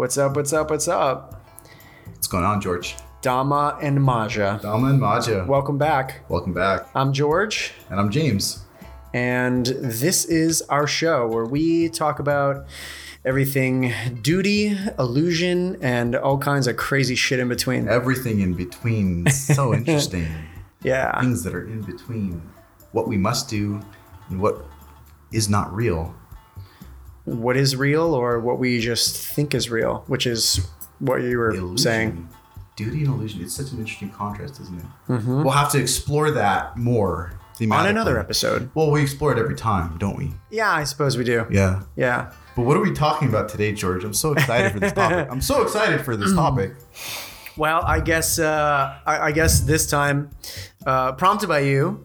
What's up? What's up? What's up? What's going on, George? Dharma and Maya. Dharma and Maya. Welcome back. Welcome back. I'm George, And I'm James. and this is our show where we talk about everything duty, illusion, and all kinds of crazy shit in between. Everything in between. So interesting. Yeah. Things that are in between. What we must do and what is not real. What is real or what we just think is real, which is what you were Illusion. saying. Duty and illusion. It's such an interesting contrast, isn't it? We'll have to explore that more. On another episode. Well, we explore it every time, don't we? Yeah, I suppose we do. Yeah. Yeah. But what are we talking about today, George? I'm so excited for this topic. I'm so excited for this topic. Well, I guess uh, I, I guess this time, uh, prompted by you,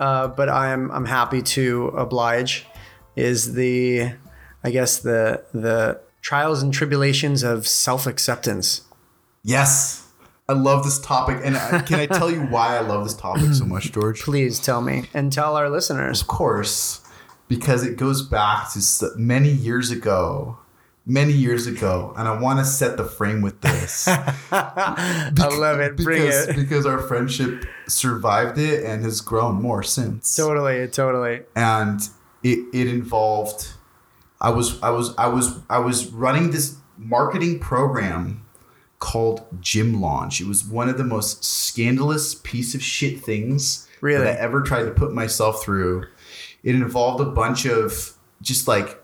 uh, but I'm I'm happy to oblige. Is the I guess the the trials and tribulations of self acceptance. Yes. I love this topic. And can I tell you why I love this topic so much, George? Please tell me and tell our listeners. Of course, because it goes back to many years ago. Many years ago. And I want to set the frame with this. I love it. Bring because, it. because our friendship survived it and has grown more since. Totally, totally. and it, it involved I was I was I was I was running this marketing program called Gym Launch. It was one of the most scandalous piece of shit things Really? that I ever tried to put myself through. It involved a bunch of just like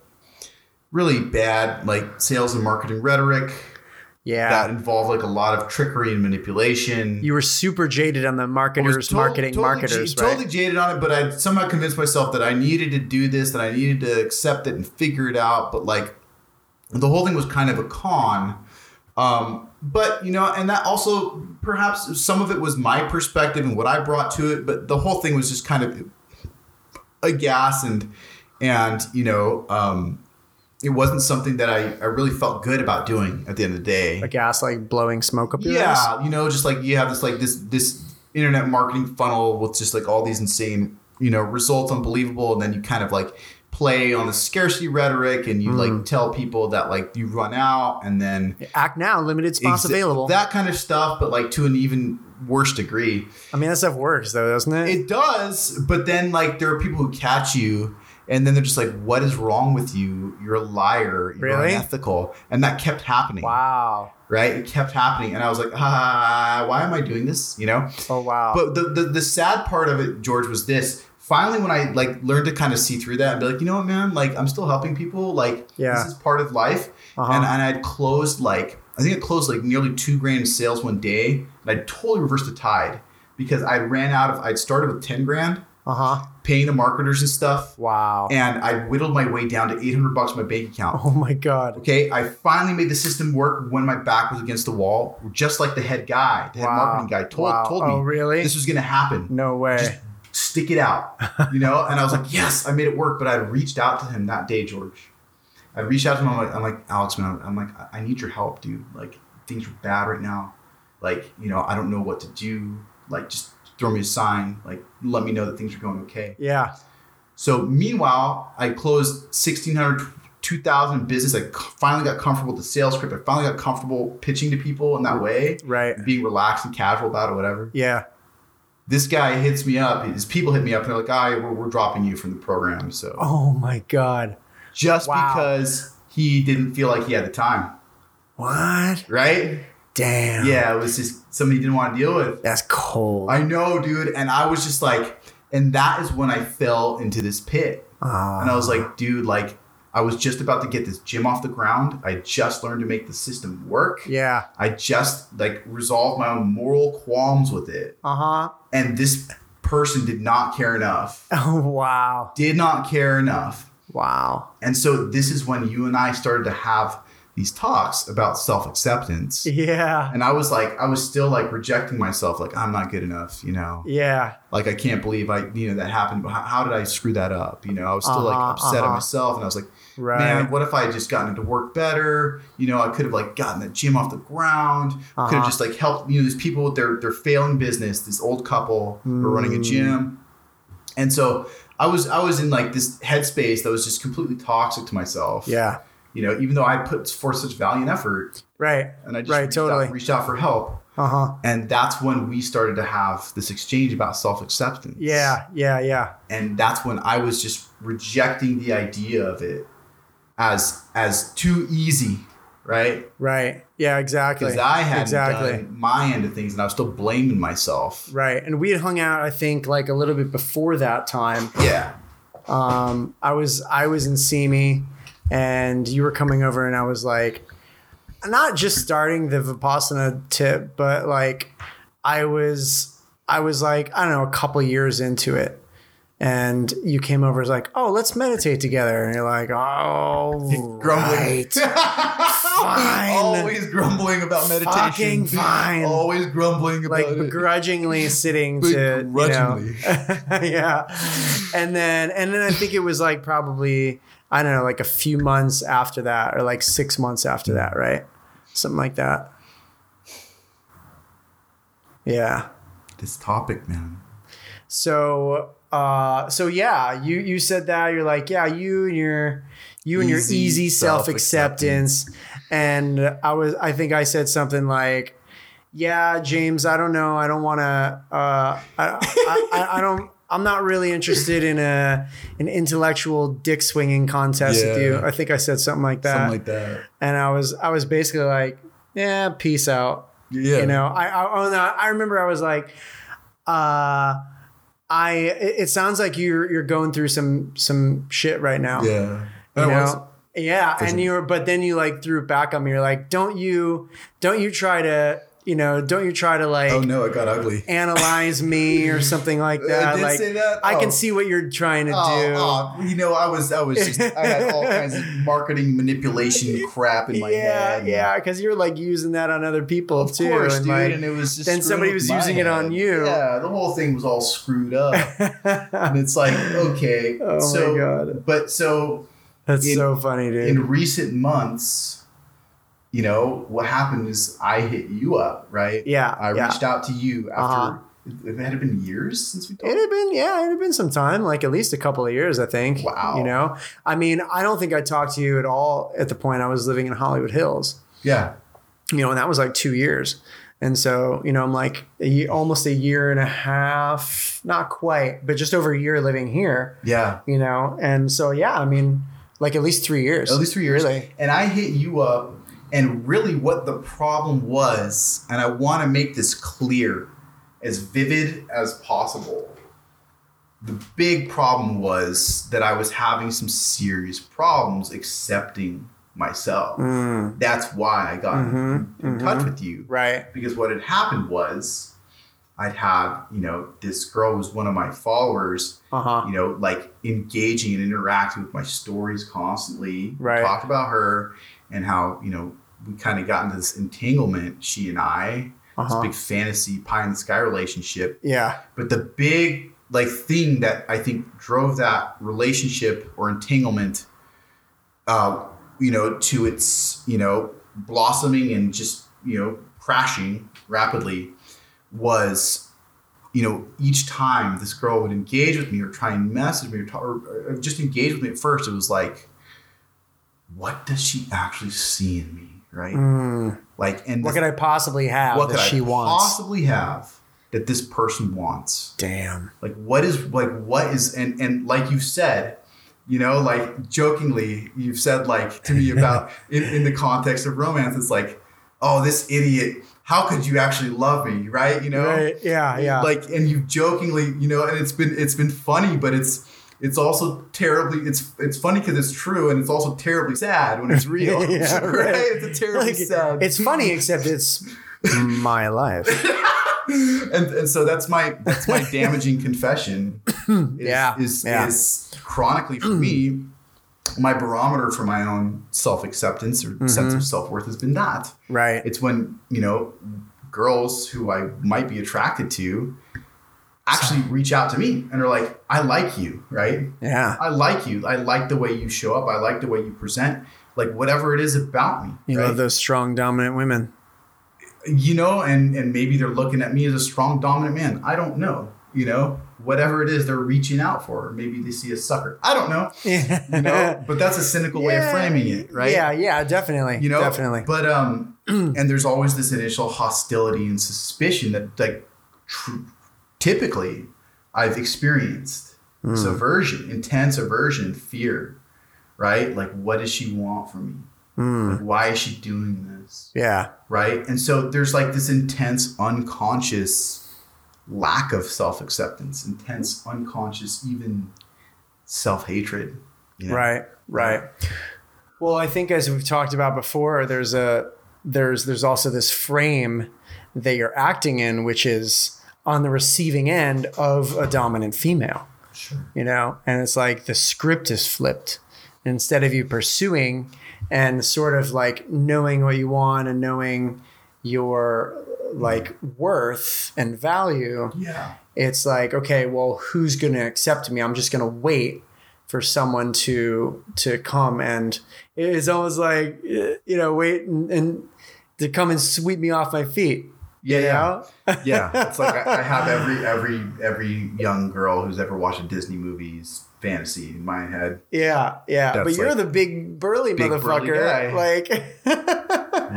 really bad like sales and marketing rhetoric Yeah. that involved like a lot of trickery and manipulation. you were super jaded on the marketers, to- marketing, totally marketers, j- right? Totally jaded on it, but I somehow convinced myself that I needed to do this, that I needed to accept it and figure it out. But like, the whole thing was kind of a con. Um, but you know, and that also perhaps some of it was my perspective and what I brought to it. But the whole thing was just kind of a gas and and you know, um, it wasn't something that I, I really felt good about doing at the end of the day A gas like blowing smoke up your ass. yeah you know just like you have this like this this internet marketing funnel with just like all these insane you know results unbelievable and then you kind of like play on the scarcity rhetoric and you Mm. like tell people that like you run out and then Act now, limited spots Exa- available. that kind of stuff but like to an even worse degree I mean, that stuff works though, doesn't it? it does but then like there are people who catch you and then they're just like what is wrong with you you're a liar you're Really? unethical and that kept happening wow. right it kept happening and i was like ah why am i doing this you know Oh wow. but the, the the sad part of it, George, was this. Finally, when I like learned to kind of see through that and be like, you know what, man, like I'm still helping people. Like Yeah. this is part of life. Uh-huh. And and I'd closed like I think I closed like nearly two grand in sales one day, and I totally reversed the tide because I ran out of. I'd started with ten grand, uh huh. Paying the marketers and stuff, Wow. and I whittled my way down to eight hundred bucks in my bank account. oh my god. Okay, I finally made the system work when my back was against the wall, just like the head guy, the head Wow. marketing guy told Wow. told me Oh really? this was going to happen no way. just stick it out, you know? And I was like, yes, I made it work. But I reached out to him that day, George. I reached out to him. I'm like, I'm like Alex, man. I'm like, I need your help, dude. Like, things are bad right now. Like, you know, I don't know what to do. Like, just throw me a sign. Like, let me know that things are going okay. yeah. So, meanwhile, I closed 1,600, 2,000 business. I finally got comfortable with the sales script. I finally got comfortable pitching to people in that way, Right. being relaxed and casual about it, whatever Yeah. this guy hits me up. His people hit me up and they're like, "Ah, we're, we're dropping you from the program." So Oh my god. just Wow. because he didn't feel like he had the time, What? right? Damn. Yeah, it was just somebody didn't want to deal with. That's cold. I know, dude, and I was just like, and that is when I fell into this pit, and I was like, dude, like. I was just about to get this gym off the ground. I just learned to make the system work. yeah. I just like resolved my own moral qualms with it. Uh huh. And this person did not care enough. Oh wow. Did not care enough. Wow. And so this is when you and I started to have these talks about self-acceptance. Yeah. And I was like, I was still like rejecting myself, like I'm not good enough, you know. Yeah. Like I can't believe I, you know, that happened. How, how did I screw that up? You know, I was still like Uh-huh, upset at uh-huh. myself, and I was like, Right. man, what if I had just gotten into work better? You know, I could have like gotten the gym off the ground. Could Uh-huh. have just like helped. You know, these people with their their failing business, this old couple who were running a Mm. gym, and so I was I was in like this headspace that was just completely toxic to myself. yeah. You know, even though I put forth such valiant effort Right. and I just right. reached, Totally. out, reached out for help. Uh huh. And that's when we started to have this exchange about self acceptance. Yeah. Yeah. Yeah. And that's when I was just rejecting the idea of it as as too easy, right? Right. Yeah. Exactly. Because I hadn't exactly. done my end of things and I was still blaming myself. Right. And we had hung out, I think, like a little bit before that time. Yeah. Um, I was I was in Simi and you were coming over and I was like not just starting the Vipassana tip, but like I was I was like, I don't know, a couple years into it. And you came over as like, oh, let's meditate together. And you're like, oh, Grumbling. right. Fine. Always grumbling about meditation. Fucking fine. Always grumbling about like it. begrudgingly sitting to you know, yeah and then and then i think it was like probably i don't know like a few months after that or like six months after that right? Something like that. Yeah. This topic, man. so uh so yeah you you said that you're like yeah you and your you and your Easy easy self-acceptance. and i was i think i said something like yeah james i don't know i don't want to uh I, I, I i don't i'm not really interested in a an intellectual dick swinging contest with you. I think i said something like that. Something like that. and i was i was basically like yeah peace out. Yeah. you know i i, oh, no, I remember i was like uh i it, sounds like you're you're going through some some shit right now. Yeah. you know? yeah. and you were but then you like threw it back on me. You're like don't you don't you try to you know don't you try to like Oh no, it got ugly. analyze me or something like that I did like say that? i Oh. can see what you're trying to Oh, do oh, you know, I was, I was just, I had all kinds of marketing manipulation crap in my yeah head. yeah because you're like using that on other people Of too course, and dude, like and it was just then somebody was my using it on you. Yeah, the whole thing was all screwed up, and it's like, okay, Oh my so, God. but so that's in- so funny dude in recent months, you know, what happened is I hit you up, right? yeah I yeah. reached out to you after. Uh-huh. It had been years since we talked. It had been, yeah, it had been some time, like at least a couple of years, I think. Wow. You know, I mean, I don't think I talked to you at all at the point I was living in Hollywood Hills, Yeah, you know, and that was like two years. And so, you know, I'm like a year, almost a year and a half, not quite, but just over a year living here, yeah. you know. And so, yeah, I mean, like at least three years. At least three years. Really. And I hit you up, and really what the problem was, and I want to make this clear, as vivid as possible. The big problem was that I was having some serious problems accepting myself. Mm, That's why I got Mhm, in mhm. touch with you. right. Because what had happened was I'd have, you know, this girl was one of my followers Uh huh. you know, like engaging and interacting with my stories constantly. Right. talked about her and how, you know, we kind of got into this entanglement, she and I, Uh this big fantasy pie in the sky relationship. Yeah. But the big like thing that I think drove that relationship or entanglement uh, you know, to its, you know, blossoming and just, you know, crashing rapidly was you know, each time this girl would engage with me or try and message me or, talk, or, or just engage with me at first, it was like, what does she actually see in me, right? Mm. Like, and What this- could I possibly have what that could she I wants? possibly have that this person wants? Damn. Like, what is like what is and and like you said, you know, like jokingly, you've said like to me about in, in the context of romance, it's like, oh, this idiot. How could you actually love me, right? You know, Right. Yeah. Yeah. like and you jokingly you know and it's been it's been funny but it's it's also terribly it's it's funny because it's true and it's also terribly sad when it's real Yeah, right. it's a terribly Like, sad it's funny, except it's my life. and and so that's my that's my damaging confession is, Yeah, is yeah. is chronically for me my barometer for my own self-acceptance or sense Mm-hmm. of self-worth has been that Right. it's when you know girls who I might be attracted to actually reach out to me and are like, "I like you, right? Yeah. I like you. I like the way you show up. I like the way you present. Like whatever it is about me, You right? love those strong, dominant women. you know, and and maybe they're looking at me as a strong, dominant man. I don't know, you know, whatever it is they're reaching out for. Maybe they see a sucker. I don't know. You know, but that's a cynical way of framing it, right? Yeah, yeah, definitely. you know definitely. but um and there's always this initial hostility and suspicion that like tr- typically i've experienced. Hmm. this aversion intense aversion fear right? Like what does she want from me? Mm, like, why is she doing this? Yeah, right? And so there's like this intense unconscious lack of self-acceptance intense unconscious even self-hatred you know? right, right. Well, I think as we've talked about before, there's a there's there's also this frame that you're acting in, which is on the receiving end of a dominant female. sure. You know and it's like the script is flipped. Instead of you pursuing and sort of like knowing what you want and knowing your like worth and value yeah. it's like okay well who's going to accept me? I'm just going to wait for someone to to come and it's almost like you know wait and, and to come and sweep me off my feet Yeah, yeah. yeah, it's like I, I have every every every young girl who's ever watched a Disney movie's fantasy in my head. yeah yeah That's but you're like the big burly big burly motherfucker guy. like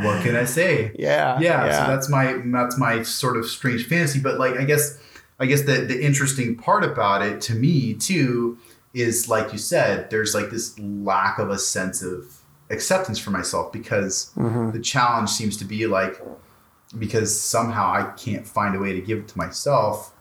What can I say? Yeah. Yeah, so that's my that's my sort of strange fantasy. But like, I guess I guess the the interesting part about it to me too is like you said, there's like this lack of a sense of acceptance for myself because Mhm. the challenge seems to be like because somehow I can't find a way to give it to myself.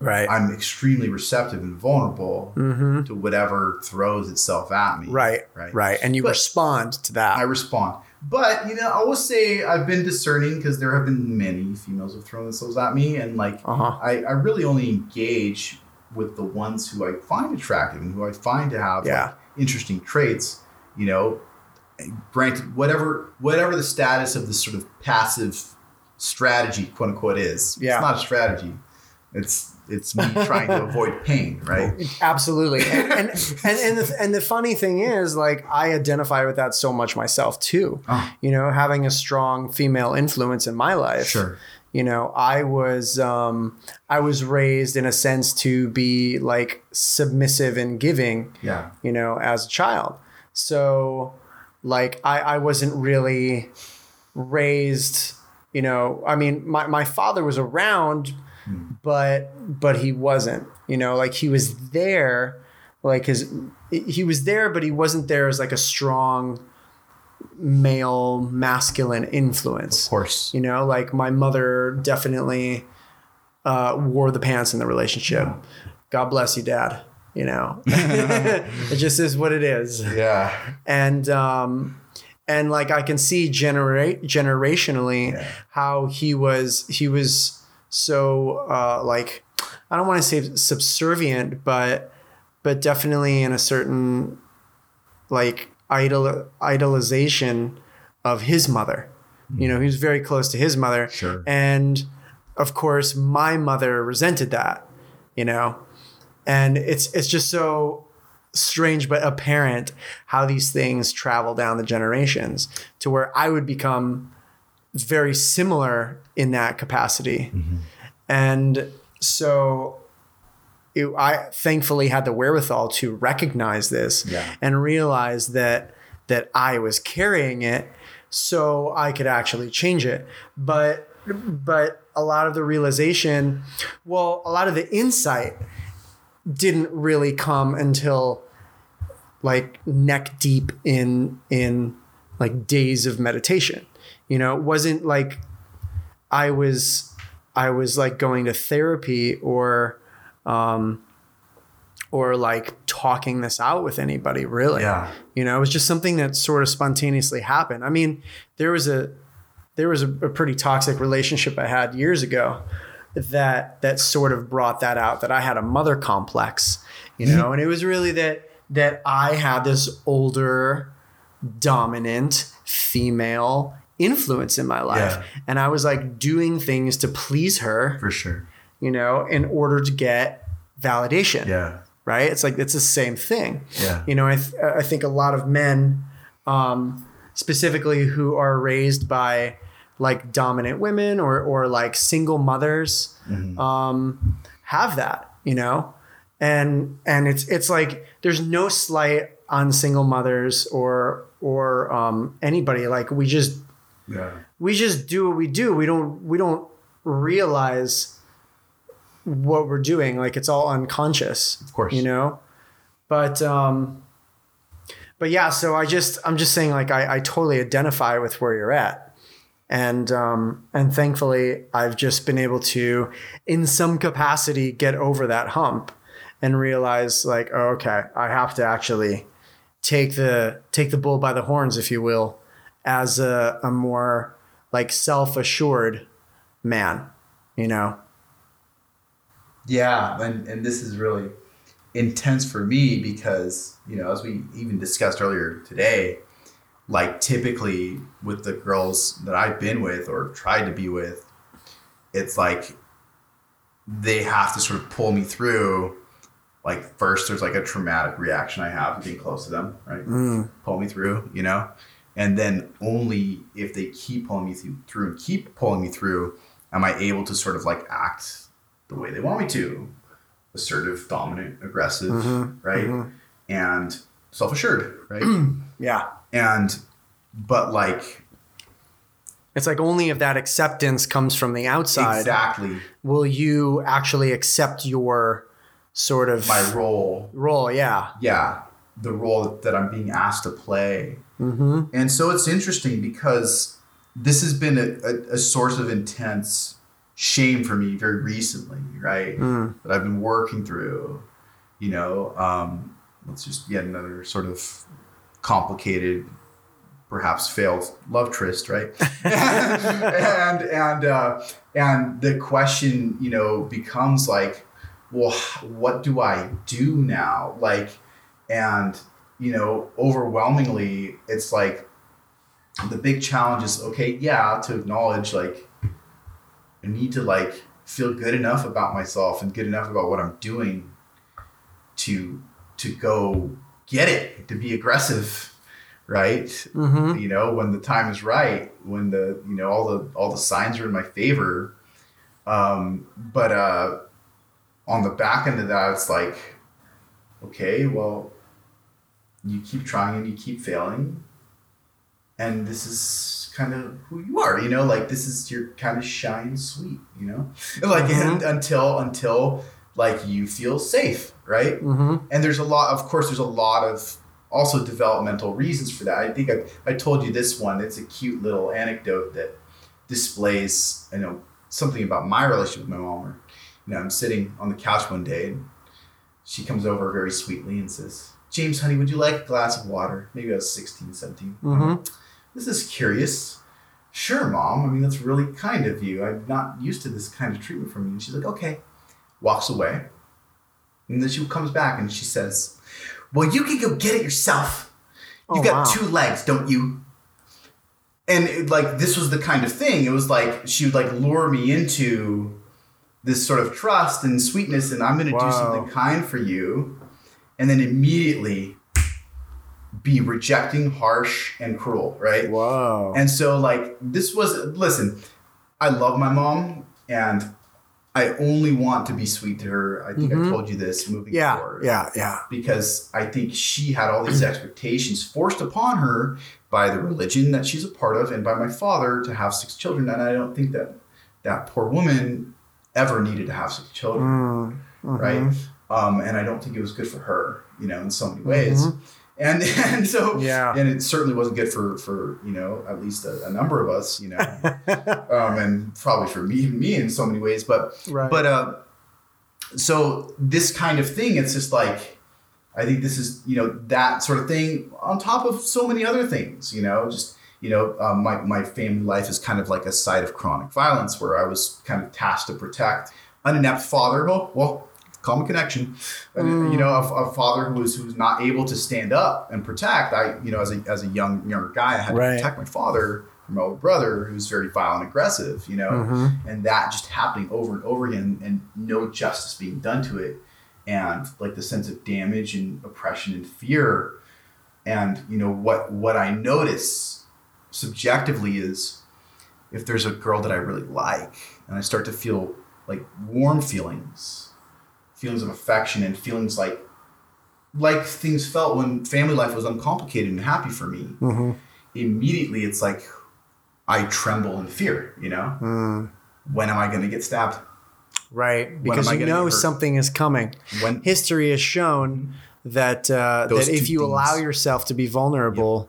right. I'm extremely receptive and vulnerable mm-hmm. to whatever throws itself at me. Right. Right. Right. And you But- respond to that. I respond. But, you know, I will say I've been discerning because there have been many females who've thrown themselves at me. And, like, uh huh. I, I really only engage with the ones who I find attractive and who I find to have Yeah. like, interesting traits. You know, granted, whatever whatever the status of this sort of passive strategy, quote unquote, is, Yeah. it's not a strategy. It's it's me trying to avoid pain, right? Absolutely. And and and, and, the, and the funny thing is, like, I identify with that so much myself too. Oh. You know, having a strong female influence in my life. Sure. You know, I was um, I was raised in a sense to be like submissive and giving. Yeah. you know, as a child. So, like, I, I wasn't really raised, you know, I mean, my, my father was around, but, but he wasn't, you know, like he was there, like his, he was there, but he wasn't there as like a strong male masculine influence. Of course. you know like my mother definitely uh, wore the pants in the relationship. God bless you dad you know. It just is what it is. Yeah. and um and like i can see generate generationally Yeah. how he was he was so uh like i don't want to say subservient but but definitely in a certain like idol idolization of his mother you know he was very close to his mother Sure. and of course my mother resented that you know and it's it's just so strange but apparent how these things travel down the generations to where I would become very similar in that capacity mm-hmm. and so it, I thankfully had the wherewithal to recognize this Yeah. and realize that that I was carrying it so I could actually change it. But but a lot of the realization, well, a lot of the insight didn't really come until like neck deep in in like days of meditation. You know, it wasn't like I was I was like going to therapy or um or like talking this out with anybody really. Yeah. You know, it was just something that sort of spontaneously happened. I mean, there was a there was a, a pretty toxic relationship I had years ago that that sort of brought that out that I had a mother complex, you know, and it was really that that I had this older dominant female influence in my life Yeah. and I was like doing things to please her, For sure. you know, in order to get validation Yeah. right? It's like it's the same thing. Yeah. You know, I th- I think a lot of men, um, specifically who are raised by like dominant women or or like single mothers, Mm-hmm. um, have that. you know, and and it's it's like there's no slight on single mothers or or um, anybody. Like we just Yeah. we just do what we do. We don't we don't realize what we're doing. Like it's all unconscious. Of course. You know? But um but yeah, so I just I'm just saying like I, I totally identify with where you're at. And um and thankfully I've just been able to in some capacity get over that hump and realize like, oh, okay, I have to actually take the take the bull by the horns, if you will, as a, a more like self-assured man, you know? Yeah, and and this is really intense for me because you know as we even discussed earlier today, like typically with the girls that I've been with or tried to be with, it's like they have to sort of pull me through. Like first, there's like a traumatic reaction I have being close to them, right? Mm. Pull me through, you know, and then only if they keep pulling me through, through and keep pulling me through, am I able to sort of like act the way they want me to assertive dominant aggressive Mhm, right mhm. and self-assured right Yeah. And but like It's like only if that acceptance comes from the outside exactly will you actually accept your sort of my role role. Yeah. yeah the role that i'm being asked to play Mm-hmm. and so it's interesting because this has been a, a, a source of intense shame for me very recently right Mm. that I've been working through. You know, um, it's just yet another sort of complicated, perhaps failed love tryst, right? and and uh, and the question, you know, becomes like, well, what do I do now? Like, and you know, overwhelmingly, it's like the big challenge is okay, yeah, to acknowledge like I need to like feel good enough about myself and good enough about what I'm doing to to go get it, to be aggressive, right? Mm-hmm. You know, when the time is right, when the you know all the all the signs are in my favor. Um, but uh, on the back end of that, it's like, okay, well, you keep trying and you keep failing, and this is kind of who you are, you know. Like this is your kind of shy and sweet, you know. Like Mhm. and, until until like you feel safe, right? Mm-hmm. and there's a lot of course there's a lot of also developmental reasons for that. I think i, I told you this one. It's a cute little anecdote that displays you know something about my relationship with my mom. Or you know i'm sitting on the couch one day and she comes over very sweetly and says james honey would you like a glass of water? Maybe i was 16 17 Mhm. this is curious. Sure mom. I mean that's really kind of you. I'm not used to this kind of treatment from you. And she's like okay walks away and then she comes back and she says, Well, you can go get it yourself. You Oh, got wow. two legs, don't you? And it, like this was the kind of thing. It was like she would like lure me into this sort of trust and sweetness, and I'm gonna Wow. do something kind for you. And then immediately be rejecting, harsh, and cruel, right? Wow. And so, like, this was, listen, I love my mom and I only want to be sweet to her. I think Mhm. I told you this moving yeah. forward. Yeah. Yeah. Because I think she had all these expectations forced upon her by the religion that she's a part of and by my father to have six children. And I don't think that that poor woman ever needed to have six children Mm. Mhm. right? Um, and I don't think it was good for her, you know, in so many ways. And and so Yeah. and it certainly wasn't good for for you know at least a, a number of us, you know, um, and probably for me me in so many ways. But right. but uh, so this kind of thing, it's just like I think this is you know that sort of thing on top of so many other things, you know, just you know um, my my family life is kind of like a site of chronic violence where I was kind of tasked to protect an inept father. Well, well. Common connection, And, you know, a, a father who was who's not able to stand up and protect. I, you know, as a as a young younger guy, I had Right. to protect my father from my older brother, who's very violent, and aggressive. You know, Mhm. and that just happening over and over again and no justice being done to it and like the sense of damage and oppression and fear and you know what what i notice subjectively is if there's a girl that i really like and i start to feel like warm feelings feelings of affection and feelings like like things felt when family life was uncomplicated and happy for me. Mm-hmm. Immediately, it's like I tremble in fear. You know, Mm. when am I going to get stabbed? Right, because you know something is coming. When History has shown that uh, that if you things. allow yourself to be vulnerable,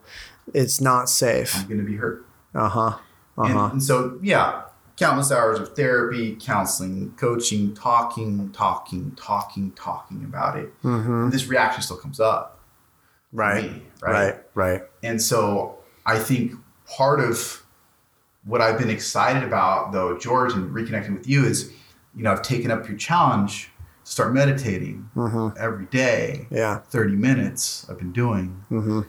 it's not safe. I'm going to be hurt. Uh huh. Uh And, huh. and so, yeah, countless hours of therapy, counseling, coaching, talking, talking, talking, talking about it. Mm-hmm. And this reaction still comes up. Right. me, Right. Right. And so I think part of what I've been excited about, though, George, and reconnecting with you is, you know, I've taken up your challenge to start meditating Mm-hmm. every day, Yeah. 30 minutes I've been doing. Mm-hmm.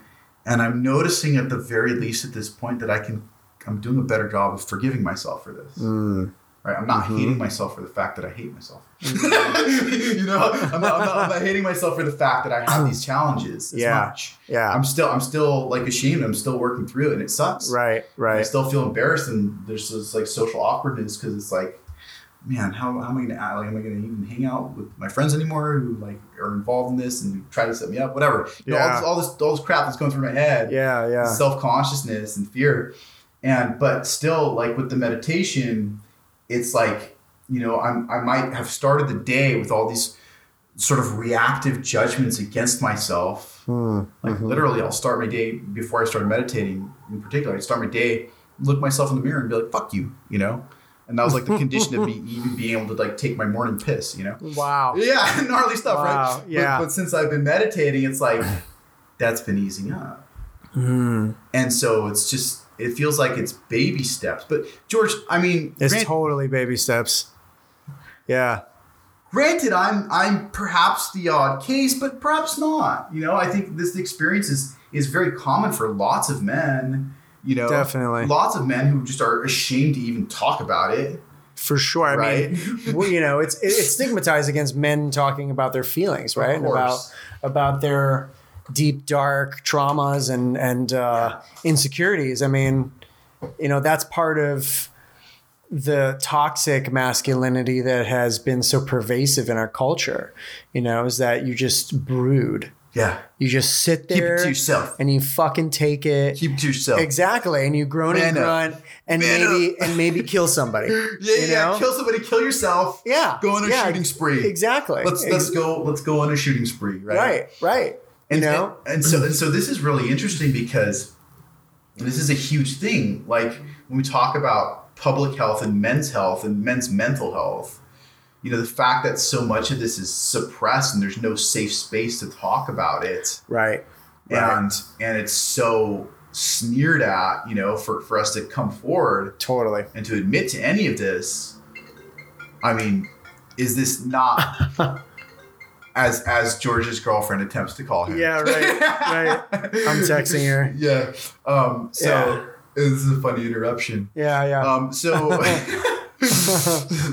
And I'm noticing at the very least at this point that I can, I'm doing a better job of forgiving myself for this. Mm. Right? I'm not Mhm. hating myself for the fact that I hate myself. you know, I'm not, I'm, not, I'm not hating myself for the fact that I have these challenges as Yeah. much. Yeah. I'm still, I'm still like ashamed. I'm still working through it, and it sucks. right. Right. I still feel embarrassed, and there's this like social awkwardness because it's like, man, how, how am I gonna act? Like, am I gonna even hang out with my friends anymore who like are involved in this and try to set me up? Whatever. You know, all, Yeah. this, all this, all this crap that's going through my head Yeah. Yeah. self consciousness and fear. And but still, like with the meditation, it's like you know I'm I might have started the day with all these sort of reactive judgments against myself. Mm. Like Mhm. literally, I'll start my day before I start meditating. In particular, I start my day, look myself in the mirror, and be like, "Fuck you," you know. And that was like the condition of me even being able to like take my morning piss, you know. Wow. Yeah, gnarly stuff, Wow, right? But- yeah. but since I've been meditating, it's like that's been easing up. Mm. And so it's just it feels like it's baby steps. But George, I mean, It's grant- totally baby steps. Yeah. granted, I'm I'm perhaps the odd case, but perhaps not. You know, I think this experience is is very common for lots of men. You know, Definitely. lots of men who just are ashamed to even talk about it. For sure. I right? mean, well, you know, it's it's stigmatized against men talking about their feelings, right? And about about their deep, dark traumas and and uh, insecurities. I mean, you know, that's part of the toxic masculinity that has been so pervasive in our culture. You know, is that you just brood, yeah, you just sit keep there it to yourself. and you fucking take it. Keep it to yourself. Exactly, and you groan and Man up. grunt, and Man maybe and maybe kill somebody. Yeah, yeah. know? Kill somebody, kill yourself. Yeah, Go on a yeah, shooting spree. Exactly. Let's let's go. Let's go on a shooting spree. Right. Right, right. And, you know, and, and so and so this is really interesting because this is a huge thing. Like when we talk about public health and men's health and men's mental health, you know, the fact that so much of this is suppressed and there's no safe space to talk about it, right, right. and and it's so sneered at, you know, for for us to come forward Totally. and to admit to any of this. I mean, is this not as as George's girlfriend attempts to call him? Yeah, right, right. I'm texting her. Yeah. Um, so this is a funny interruption. Yeah, yeah. Um, so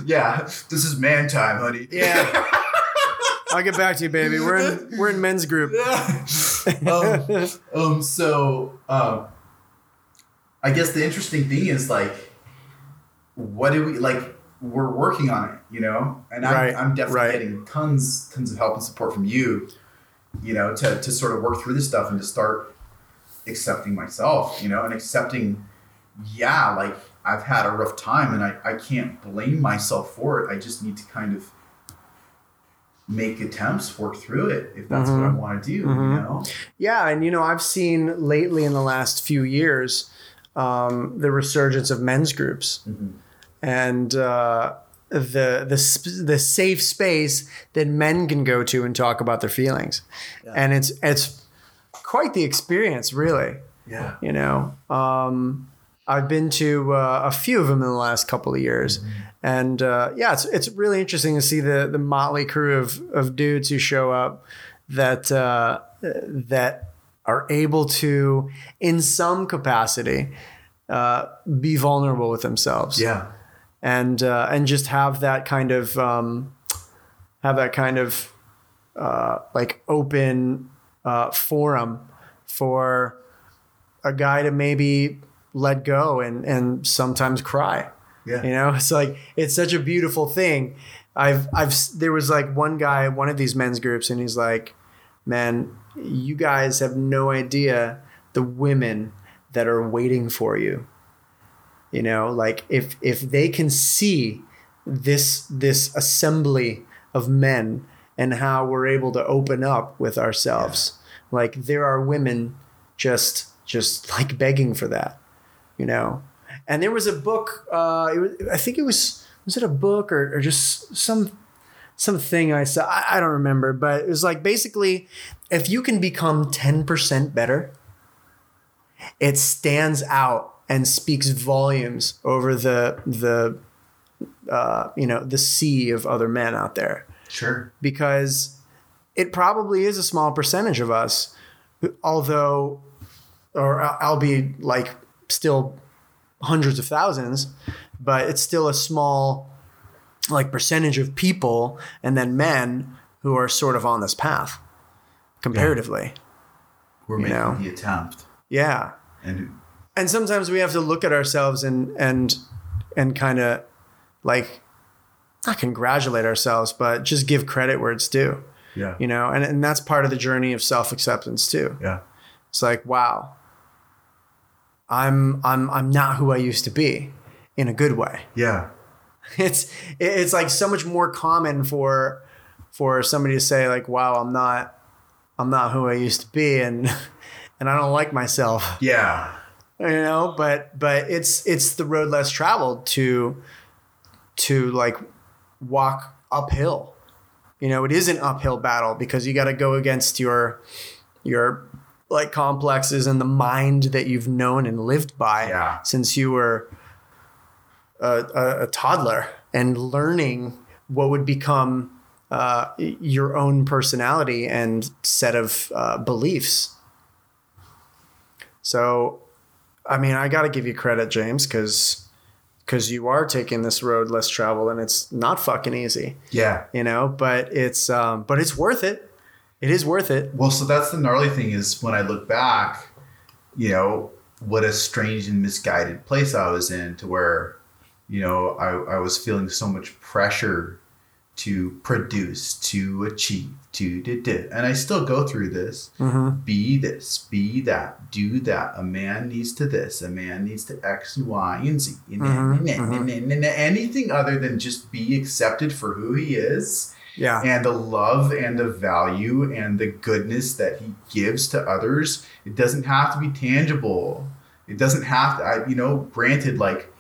yeah, this is man time, honey. Yeah. I'll get back to you, baby. We're in we're in men's group. um, um, so um, I guess the interesting thing is like, what do we like? We're working on it, you know, and I'm, Right, I'm definitely right. getting tons, tons of help and support from you, you know, to to sort of work through this stuff and to start accepting myself, you know, and accepting, yeah, like I've had a rough time and I, I can't blame myself for it. I just need to kind of make attempts, work through it if that's what I Mhm. want to do, Mhm. you know? Yeah, and you know, I've seen lately in the last few years um, the resurgence of men's groups Mhm. And uh, the the sp- the safe space that men can go to and talk about their feelings, Yeah. and it's it's quite the experience, really. Yeah. You know, um, I've been to uh, a few of them in the last couple of years, and uh, yeah, it's it's really interesting to see the the motley crew of of dudes who show up that uh, that are able to, in some capacity, uh, be vulnerable with themselves Yeah. And uh, and just have that kind of um, have that kind of uh, like open uh, forum for a guy to maybe let go and and sometimes cry. Yeah. You know, it's like it's such a beautiful thing, I've I've there was like one guy one of these men's groups, and he's like, "Man, you guys have no idea the women that are waiting for you. You know, like if if they can see this this assembly of men and how we're able to open up with ourselves, like there are women just just like begging for that, you know." And there was a book. Uh, it was, I think it was was it a book or, or just some something I saw. I, I don't remember, but it was like basically, if you can become ten percent better, it stands out and speaks volumes over the the uh, you know the sea of other men out there Sure. because it probably is a small percentage of us, although, or I'll be like still hundreds of thousands, but it's still a small like percentage of people and then men who are sort of on this path comparatively. We're making know. the attempt. Yeah. And And sometimes we have to look at ourselves and and and kind of like not congratulate ourselves, but just give credit where it's due. yeah. you know and, and that's part of the journey of self-acceptance too Yeah. it's like wow i'm i'm i'm not who i used to be in a good way Yeah. it's it's like so much more common for for somebody to say like wow i'm not i'm not who i used to be and and i don't like myself Yeah. You know but but it's it's the road less traveled to to like walk uphill you know it is an uphill battle because you got to go against your your like complexes and the mind that you've known and lived by Yeah. since you were a, a, a toddler and learning what would become uh, your own personality and set of uh, beliefs so I mean, I got to give you credit, James, because because you are taking this road less traveled, and it's not fucking easy, Yeah. you know. But it's um, but it's worth it. It is worth it. Well, so that's the gnarly thing is when I look back, you know, what a strange and misguided place I was in to where, you know, I, I was feeling so much pressure to produce, to achieve, to do, do. And I still go through this. Mm-hmm. Be this, be that, do that. A man needs to this, a man needs to X and Y and Z. Mhm, nah, nah, Anything other than just be accepted for who he is Yeah. and the love and the value and the goodness that he gives to others it doesn't have to be tangible it doesn't have to I, you know granted like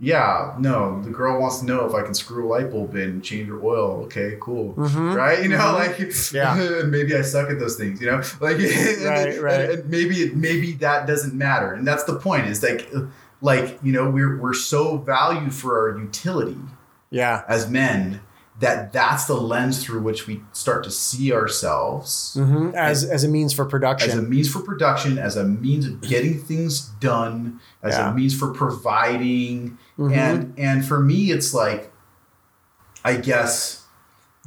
yeah no the girl wants to know if i can screw a light bulb in change her oil okay cool Mhm, right you know mhm. like Yeah. maybe i suck at those things you know like and, Right, right. and maybe maybe that doesn't matter and that's the point is like like you know we're we're so valued for our utility Yeah. as men that that's the lens through which we start to see ourselves hmm As as a means for production. as a means for production as a means of getting things done as Yeah. a means for providing Mhm. and and for me it's like i guess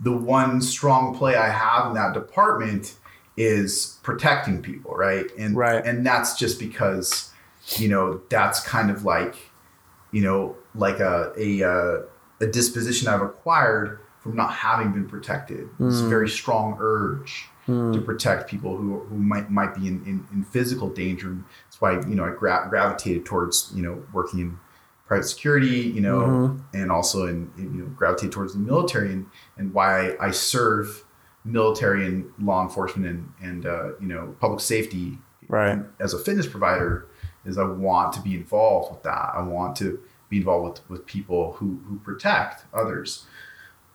the one strong play i have in that department is protecting people right and Right. and that's just because you know that's kind of like you know like a a uh, a disposition i've acquired from not having been protected this Mm. very strong urge Mm. to protect people who, who might might be in, in, in physical danger. That's why you know I gra- gravitated towards you know working in private security, you know, Mhm. and also in, in you know gravitated towards the military and and why I serve military and law enforcement and and uh, you know public safety Right. as a fitness provider is I want to be involved with that. I want to be involved with with people who who protect others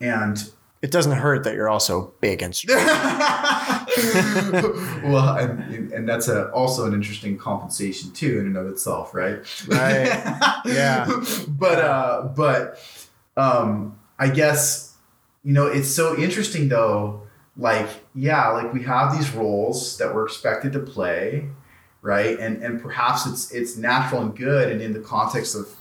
and It doesn't hurt that you're also big and strong. well, and, and that's a, also an interesting compensation too in and of itself, right? Right. Yeah. but uh, but um, I guess you know it's so interesting though. Like yeah, like we have these roles that we're expected to play, right? And and perhaps it's it's natural and good, and in the context of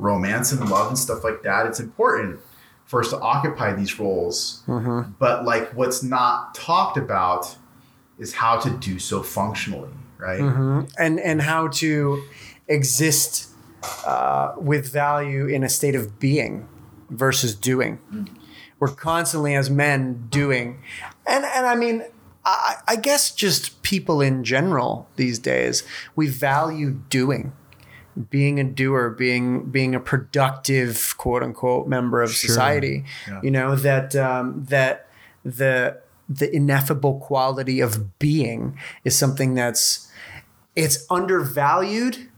romance and love and stuff like that, it's important for us to occupy these roles. Hmm but like what's not talked about is how to do so functionally right? Hmm And and how to exist uh, with value in a state of being versus doing. we're constantly as men doing, and and I mean. I, I guess just people in general these days, we value doing being a doer, being being a productive quote unquote member of society. Yeah. You know that um, that the the ineffable quality of being is something that's it's undervalued,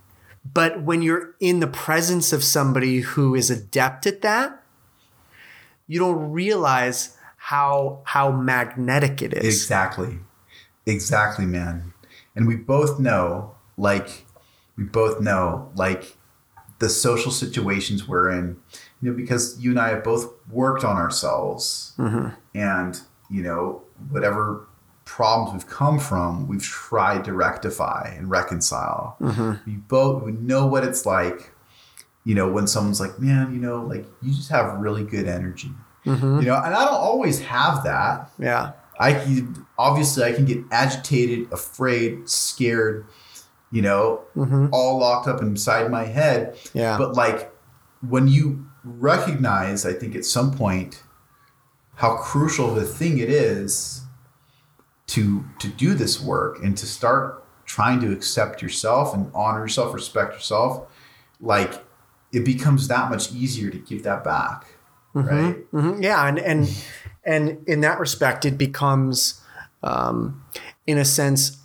but when you're in the presence of somebody who is adept at that, you don't realize how how magnetic it is. Exactly. Exactly, man. And we both know, like, we both know, like, the social situations we're in, you know, because you and I have both worked on ourselves mm-hmm. and, you know, whatever problems we've come from, we've tried to rectify and reconcile. Mm-hmm. We both we know what it's like, you know, when someone's like, man, you know, like, you just have really good energy. Mm-hmm. You know, and I don't always have that. Yeah. I can obviously I can get agitated, afraid, scared, you know, all locked up inside my head. Yeah. But like when you recognize, I think at some point, how crucial the thing it is to to do this work and to start trying to accept yourself and honor yourself, respect yourself, like it becomes that much easier to give that back. Right. Mhm. Yeah, and and and in that respect, it becomes, um, in a sense,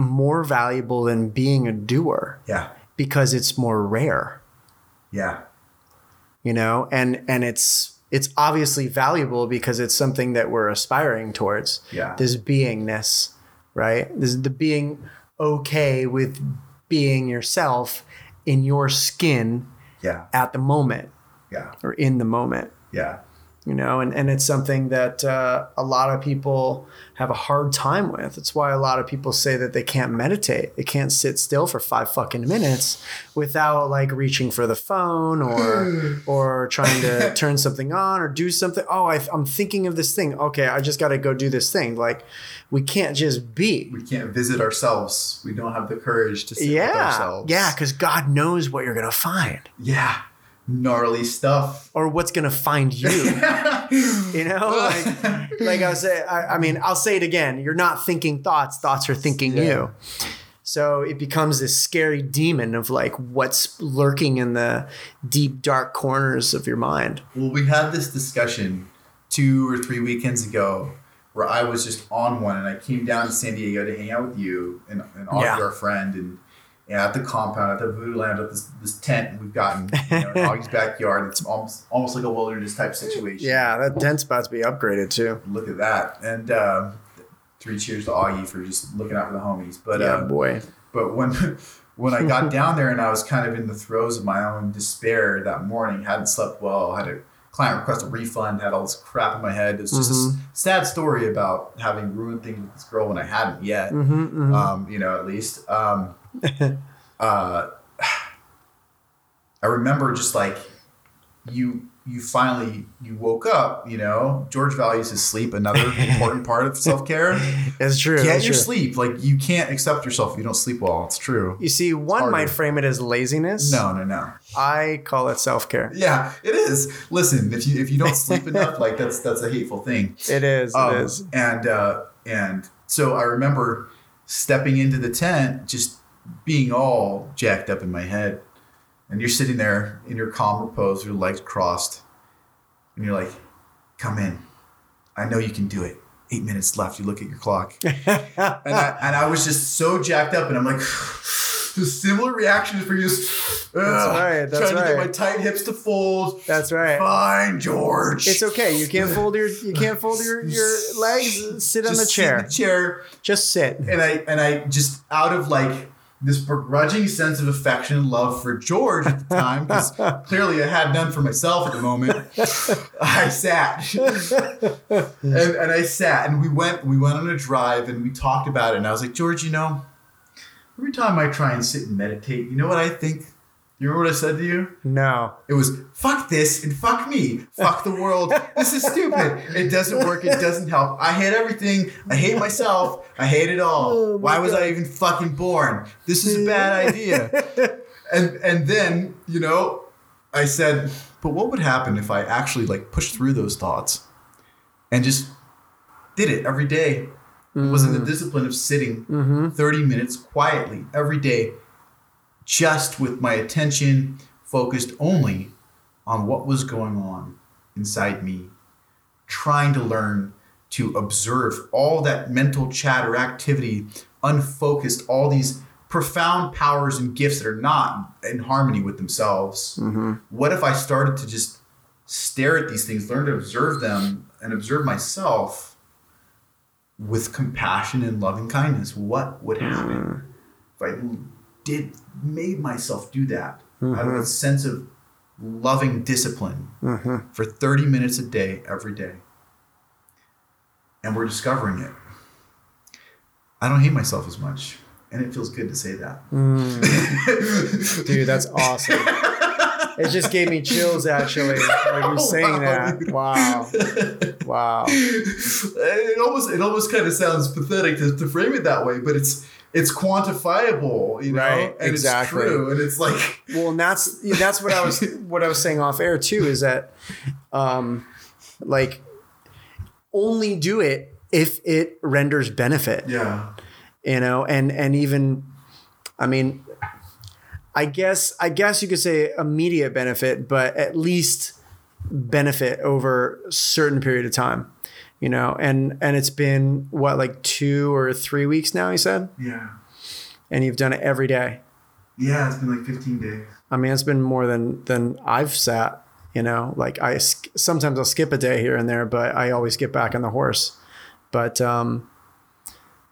more valuable than being a doer Yeah. because it's more rare. Yeah. You know, and and it's it's obviously valuable because it's something that we're aspiring towards. Yeah. This beingness, right? This is the being okay with being yourself in your skin Yeah. at the moment Yeah. or in the moment. Yeah. You know and, and it's something that uh, a lot of people have a hard time with. It's why a lot of people say that they can't meditate. They can't sit still for five fucking minutes without like reaching for the phone or or trying to turn something on or do something. Oh I, i'm thinking of this thing. Okay i just got to go do this thing. Like we can't just be. We can't visit ourselves. We don't have the courage to sit with yeah. ourselves. yeah because god knows what you're gonna find. Yeah. Gnarly stuff. or what's gonna find you you know like, like i was say I, I mean i'll say it again you're not thinking thoughts thoughts are thinking Yeah. you so it becomes this scary demon of like what's lurking in the deep dark corners of your mind Well, we had this discussion two or three weekends ago where I was just on one and I came down to San Diego to hang out with you and, and Yeah. our friend, and, at the compound, at the Voodoo Land, at this, this tent we've gotten you know, in Augie's backyard. It's almost, almost like a wilderness type situation. yeah that tent's about to be upgraded too Look at that. And um, three cheers to Augie for just looking out for the homies. But yeah um, boy But when when I got down there and I was kind of in the throes of my own despair that morning, hadn't slept well, had a client request a refund, had all this crap in my head. It's just Mhm. a sad story about having ruined things with this girl when I hadn't yet. mm-hmm, Um, you know, at least. Um, uh, I remember just like you you finally you woke up, you know. George values his sleep, another important part of self-care. it's true Get that's your true. sleep. Like you can't accept yourself if you don't sleep well. It's true. you see one might frame it as laziness No, no, no. i call it self-care Yeah, it is. Listen, if you if you don't sleep enough, like that's that's a hateful thing. it is Um, it is And uh, and so I remember stepping into the tent, just being all jacked up in my head, and you're sitting there in your calm repose, your legs crossed, and you're like, "Come in, I know you can do it." Eight minutes left. You look at your clock, and I and I was just so jacked up, and I'm like. The similar reactions for you. That's right, that's trying to get my tight hips to fold. that's right Fine, George. It's okay. You can't fold your you can't fold your, your legs. Sit on Just the sit in chair. the chair, Just sit. and I and I just out of like this begrudging sense of affection and love for George at the time, because clearly I had none for myself at the moment. I sat, and and I sat, and we went we went on a drive, and we talked about it, and I was like, George, you know, every time I try and sit and meditate, you know what I think? You remember what I said to you? No. It was fuck this and fuck me. Fuck the world. This is stupid. It doesn't work. It doesn't help. I hate everything. I hate myself. I hate it all. Oh Why was God. I even fucking born? This is a bad idea. and and then, you know, I said, but what would happen if I actually like pushed through those thoughts and just did it every day. It was in the mm. discipline of sitting mm-hmm. 30 minutes quietly every day, just with my attention focused only on what was going on inside me, trying to learn to observe all that mental chatter activity, unfocused, all these profound powers and gifts that are not in harmony with themselves. Mm-hmm. What if I started to just stare at these things, learn to observe them, and observe myself with compassion and loving kindness? What would happen mm. if I did made myself do that out of a mm-hmm. sense of loving discipline mm-hmm. for 30 minutes a day every day? And we're discovering it. I don't hate myself as much. And it feels good to say that. Mm. Dude, that's awesome. it just gave me chills actually. Like you saying Wow, that. Wow. Wow. it almost it almost kind of sounds pathetic to, to frame it that way, but it's it's quantifiable, you know, Right, and exactly. it's true, and it's like Well, and that's that's what I was what I was saying off air too is that um like only do it if it renders benefit. yeah, you know and and even i mean i guess i guess you could say immediate benefit but at least benefit over a certain period of time you know and and it's been what like two or three weeks now He said yeah, and you've done it every day yeah. It's been like 15 days. i mean it's been more than than i've sat you know like i sometimes i'll skip a day here and there but i always get back on the horse but um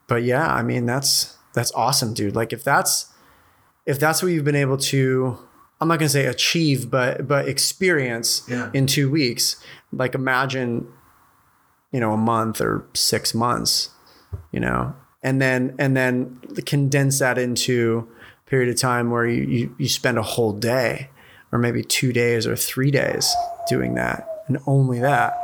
but yeah i mean that's that's awesome dude like if that's if that's what you've been able to i'm not going to say achieve but but experience Yeah. in two weeks like imagine you know a month or six months you know? And then and then condense that into a period of time where you, you you spend a whole day or maybe two days or three days doing that and only that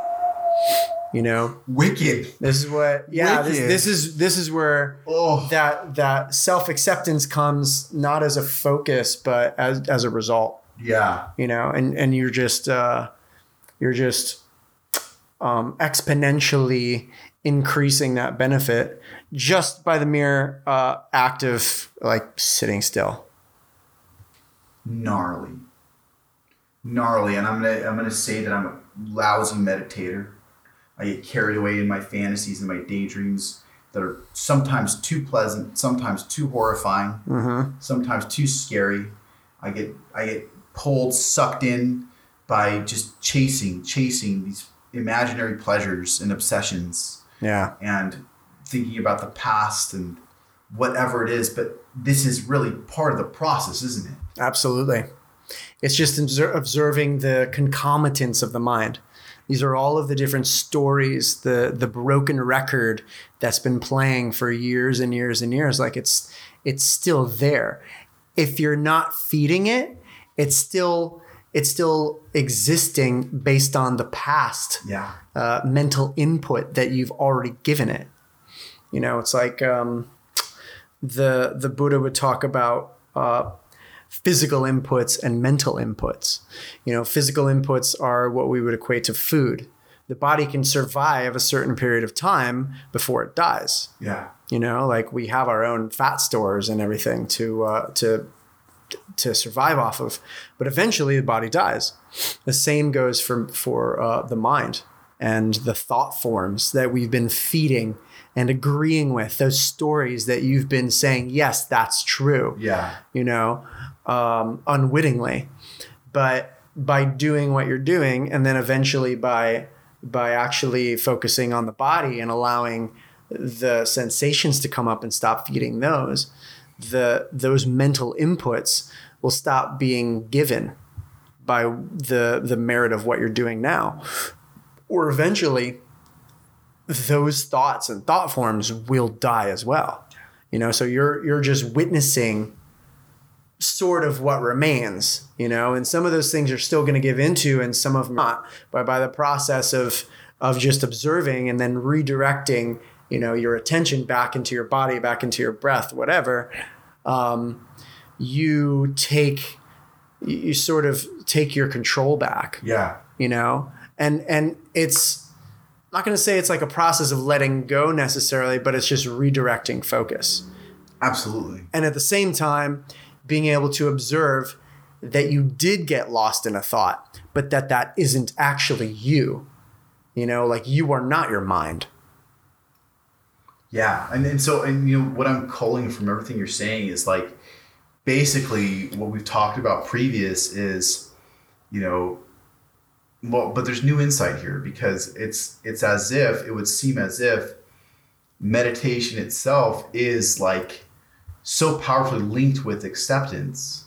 you know? Wicked. this is what yeah this, this is this is where Oh, that that self-acceptance comes not as a focus but as as a result. Yeah, you know and and you're just uh you're just um exponentially increasing that benefit just by the mere uh act of like sitting still gnarly, gnarly. And I'm gonna I'm gonna say that I'm a lousy meditator. I get carried away in my fantasies and my daydreams that are sometimes too pleasant, sometimes too horrifying. mm-hmm. sometimes too scary. I get I get pulled, sucked in by just chasing, chasing these imaginary pleasures and obsessions yeah and thinking about the past and whatever it is. But this is really part of the process, isn't it? Absolutely. It's just obser- observing the concomitants of the mind. These are all of the different stories, the the broken record that's been playing for years and years and years. Like it's it's still there. If you're not feeding it, it's still it's still existing based on the past Yeah. uh, mental input that you've already given it. You know, it's like um, the the Buddha would talk about uh, physical inputs and mental inputs. You know, physical inputs are what we would equate to food. The body can survive a certain period of time before it dies. Yeah. You know, like we have our own fat stores and everything to uh, to to survive off of, but eventually the body dies. The same goes for for uh, the mind and the thought forms that we've been feeding and agreeing with those stories that you've been saying yes that's true Yeah. you know, um, unwittingly. But by doing what you're doing, and then eventually by by actually focusing on the body and allowing the sensations to come up and stop feeding those, the those mental inputs will stop being given by the the merit of what you're doing now. Or eventually those thoughts and thought forms will die as well. You know, so you're you're just witnessing sort of what remains, you know, and some of those things you're still going to give into and some of them not. But by the process of of just observing and then redirecting, you know, your attention back into your body, back into your breath, whatever, um, you take you sort of take your control back Yeah. you know and and it's not going to say it's like a process of letting go necessarily, but it's just redirecting focus. Absolutely. And at the same time, being able to observe that you did get lost in a thought, but that that isn't actually you. You know, like you are not your mind. Yeah, and, and so and you know what I'm calling from everything you're saying is like basically what we've talked about previous is you know well but there's new insight here because it's it's as if it would seem as if meditation itself is like so powerfully linked with acceptance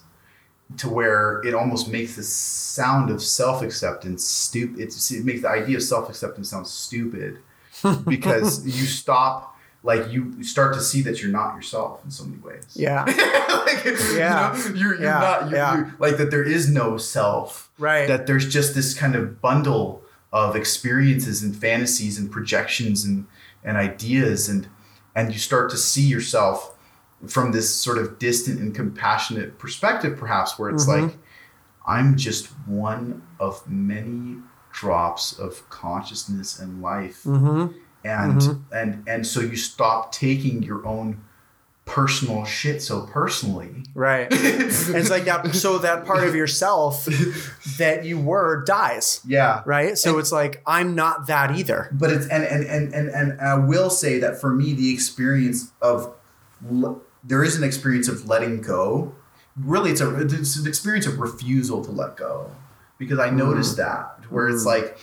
to where it almost makes the sound of self-acceptance stupid it makes the idea of self-acceptance sound stupid because you stop like you start to see that you're not yourself in so many ways Yeah. like, Yeah. you know, you're, you're Yeah. not you're, Yeah. you're- like that there is no self Right. that there's just this kind of bundle of experiences and fantasies and projections and and ideas and and you start to see yourself from this sort of distant and compassionate perspective perhaps where it's Mhm. like i'm just one of many drops of consciousness and life mm-hmm. And Mhm. and and so you stop taking your own personal shit so personally Right. It's like that. So that part of yourself that you were dies. yeah Right. So it's like, I'm not that either. but it's and and and and, and I will say that for me the experience of l- there is an experience of letting go really it's a it's an experience of refusal to let go because I noticed that where it's Mm. like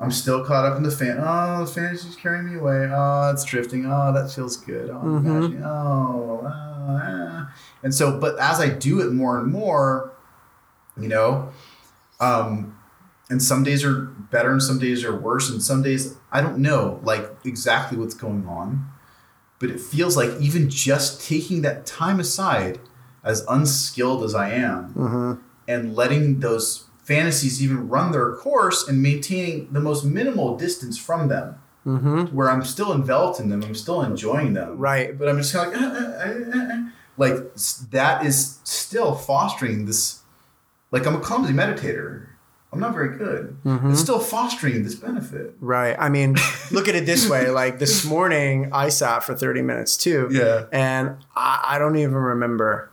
I'm still caught up in the fan. Oh, the fantasy's carrying me away. Oh, it's drifting. Oh, that feels good. Oh, I'm Mhm. imagining. Oh, ah, ah. and so, but as I do it more and more, you know, um, and some days are better and some days are worse, and some days I don't know like exactly what's going on, but it feels like even just taking that time aside, as unskilled as I am, Mm-hmm. and letting those fantasies even run their course and maintaining the most minimal distance from them Mm-hmm. where I'm still enveloped in them, I'm still enjoying them. Right. But I'm just kind of like, "Uh, uh, uh, uh, uh." like that is still fostering this. Like I'm a clumsy meditator. I'm not very good. Mhm. It's still fostering this benefit. Right. I mean, look at it this way. Like this morning, I sat for 30 minutes too. Yeah. And I, I don't even remember.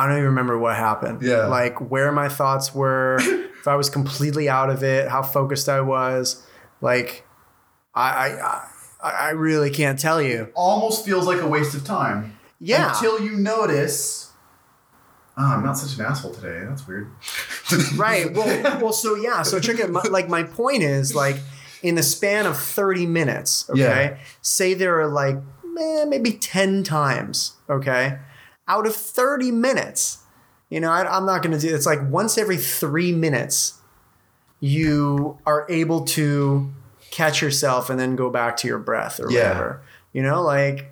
I don't even remember what happened. Yeah. Like where my thoughts were, if I was completely out of it, how focused I was. Like, I, I, I, really can't tell you. Almost feels like a waste of time. Yeah. Until you notice. Oh, I'm not such an asshole today. That's weird. right. Well, well. So yeah. So check it. My, like my point is like in the span of thirty minutes. Okay. Yeah. Say there are like eh, maybe ten times. Okay. Out of thirty minutes, you know, I, I'm not going to do. It's like once every three minutes, you are able to catch yourself and then go back to your breath or Yeah. whatever. You know, like.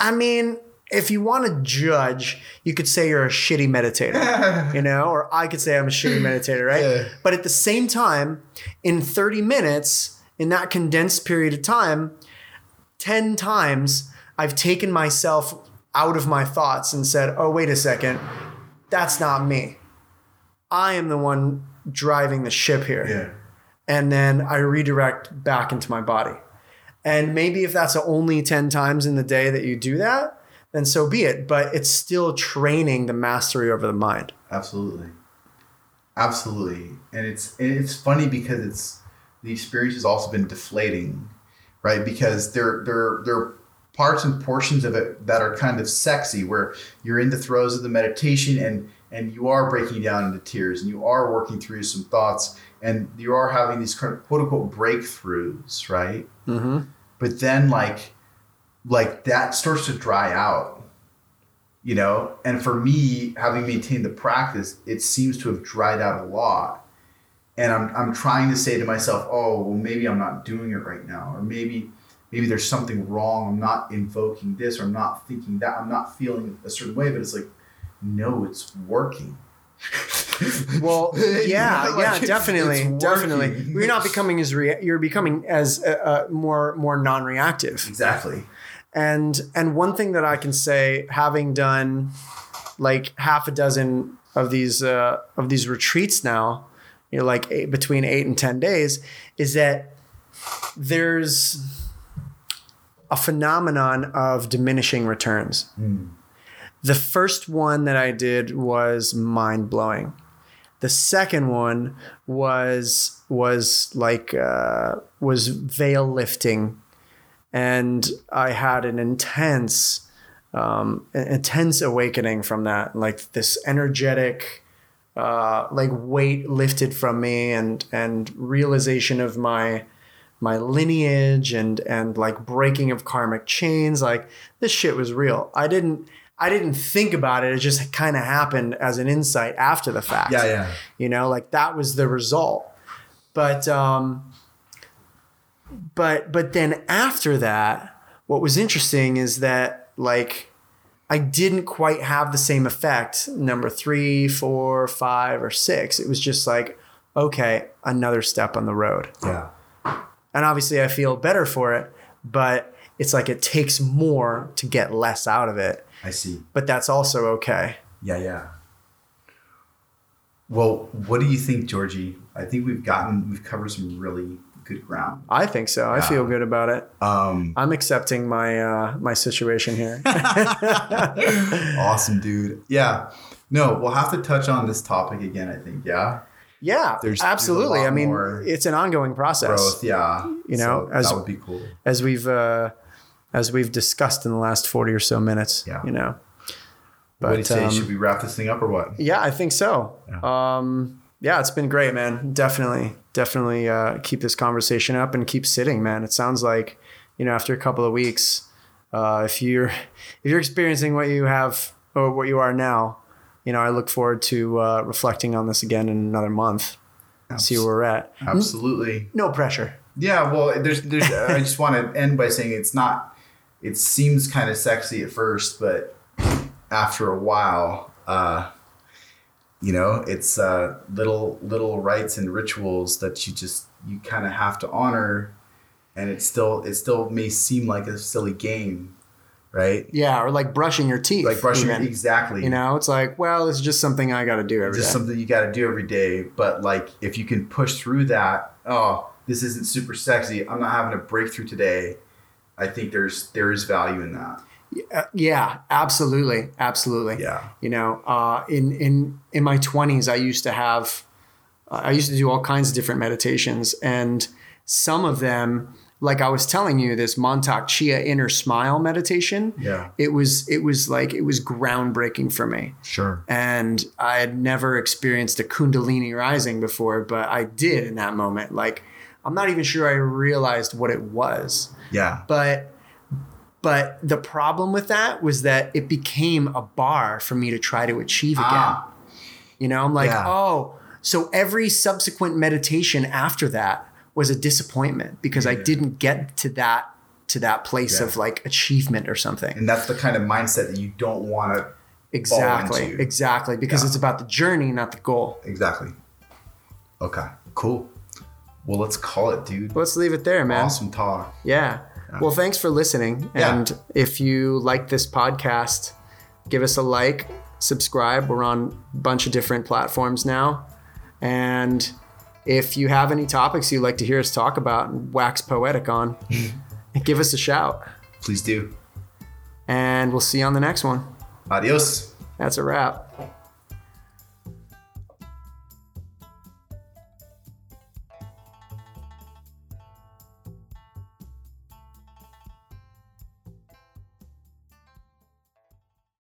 I mean, if you want to judge, you could say you're a shitty meditator you know, or I could say I'm a shitty meditator, right? Yeah. But at the same time, in 30 minutes, in that condensed period of time, 10 times I've taken myself out of my thoughts and said, oh, wait a second, that's not me. I am the one driving the ship here. yeah. And then I redirect back into my body. And maybe if that's only 10 times in the day that you do that, then so be it. But it's still training the mastery over the mind. Absolutely. Absolutely. And it's and it's funny because it's the experience has also been deflating, right? Because they're they're there are parts and portions of it that are kind of sexy where you're in the throes of the meditation and and you are breaking down into tears and you are working through some thoughts and you are having these kind of quote unquote breakthroughs, right? Mm-hmm. but then like like that starts to dry out you know and for me having maintained the practice it seems to have dried out a lot and i'm, I'm trying to say to myself oh well maybe i'm not doing it right now or maybe maybe there's something wrong i'm not invoking this or i'm not thinking that i'm not feeling a certain way but it's like no it's working Well, You yeah, know, yeah, definitely, definitely. You're not becoming as rea- you're becoming as uh, uh, more more non-reactive. exactly And and one thing that I can say, having done like half a dozen of these uh, of these retreats now, you know, like eight, between eight and 10 days, is that there's a phenomenon of diminishing returns. The first one that I did was mind blowing. The second one was was like uh, was veil lifting, and I had an intense, um, an intense awakening from that. Like this energetic, uh, like weight lifted from me, and and realization of my my lineage and and like breaking of karmic chains. Like this shit was real. I didn't. I didn't think about it. It just kind of happened as an insight after the fact. Yeah, yeah. You know, like that was the result. But um but but then after that, what was interesting is that like I didn't quite have the same effect number three, four, five, or six. It was just like, okay, another step on the road. Yeah. And obviously I feel better for it, but it's like it takes more to get less out of it. I see. But that's also okay. Yeah, yeah. Well, what do you think, Georgie? I think we've gotten we've covered some really good ground. I think so. I feel good about it. Um, I'm accepting my uh, my situation here. awesome, dude. Yeah. No, we'll have to touch on this topic again. I think. Yeah. Yeah, There's- there's absolutely. lot I mean, it's an ongoing process, Growth. Yeah. You know, So as- that would be cool. as we've uh, as we've discussed in the last forty or so minutes. Yeah. You know, what do you but, say? um, Should we wrap this thing up or what? yeah, I think so. Um, yeah, it's been great, man. Definitely, definitely uh, keep this conversation up and keep sitting, man. It sounds like you know after a couple of weeks, uh, if you're if you're experiencing what you have or what you are now, you know, I look forward to uh, reflecting on this again in another month. See where we're at. Absolutely. No pressure. Yeah, well, there's, there's. I just want to end by saying it's not. It seems kind of sexy at first, but after a while, uh, you know, it's uh, little little rites and rituals that you just you kind of have to honor, and it still it still may seem like a silly game, right? Yeah, or like brushing your teeth. Like brushing even. exactly. You know, it's like, well, it's just something I got to do every just day. something you got to do every day. But like, if you can push through that, oh, this isn't super sexy. I'm not having a breakthrough today. I think there's there is value in that. Uh, yeah, absolutely, absolutely. Yeah. You know, uh, in in in my twenties, I used to have, I used to do all kinds of different meditations, and some of them, like I was telling you, this Mantak Chia Inner Smile meditation. Yeah. It was it was like it was groundbreaking for me. Sure. and I had never experienced a Kundalini rising before, but I did in that moment. Like, I'm not even sure I realized what it was, Yeah. but but the problem with that was that it became a bar for me to try to achieve again. Ah. You know, I'm like, Yeah. oh, so every subsequent meditation after that was a disappointment because I didn't get to that to that place Yeah. of like achievement or something. And that's the kind of mindset that you don't want to. Exactly, exactly, because Yeah. it's about the journey, not the goal. Exactly. Okay. Cool. Well, let's call it, dude. Let's leave it there, man. Awesome talk. Yeah. Well, thanks for listening. Yeah. And if you like this podcast, give us a like, subscribe. We're on a bunch of different platforms now. And if you have any topics you'd like to hear us talk about and wax poetic on, mm-hmm. give us a shout. Please do. And we'll see you on the next one. Adios. That's a wrap.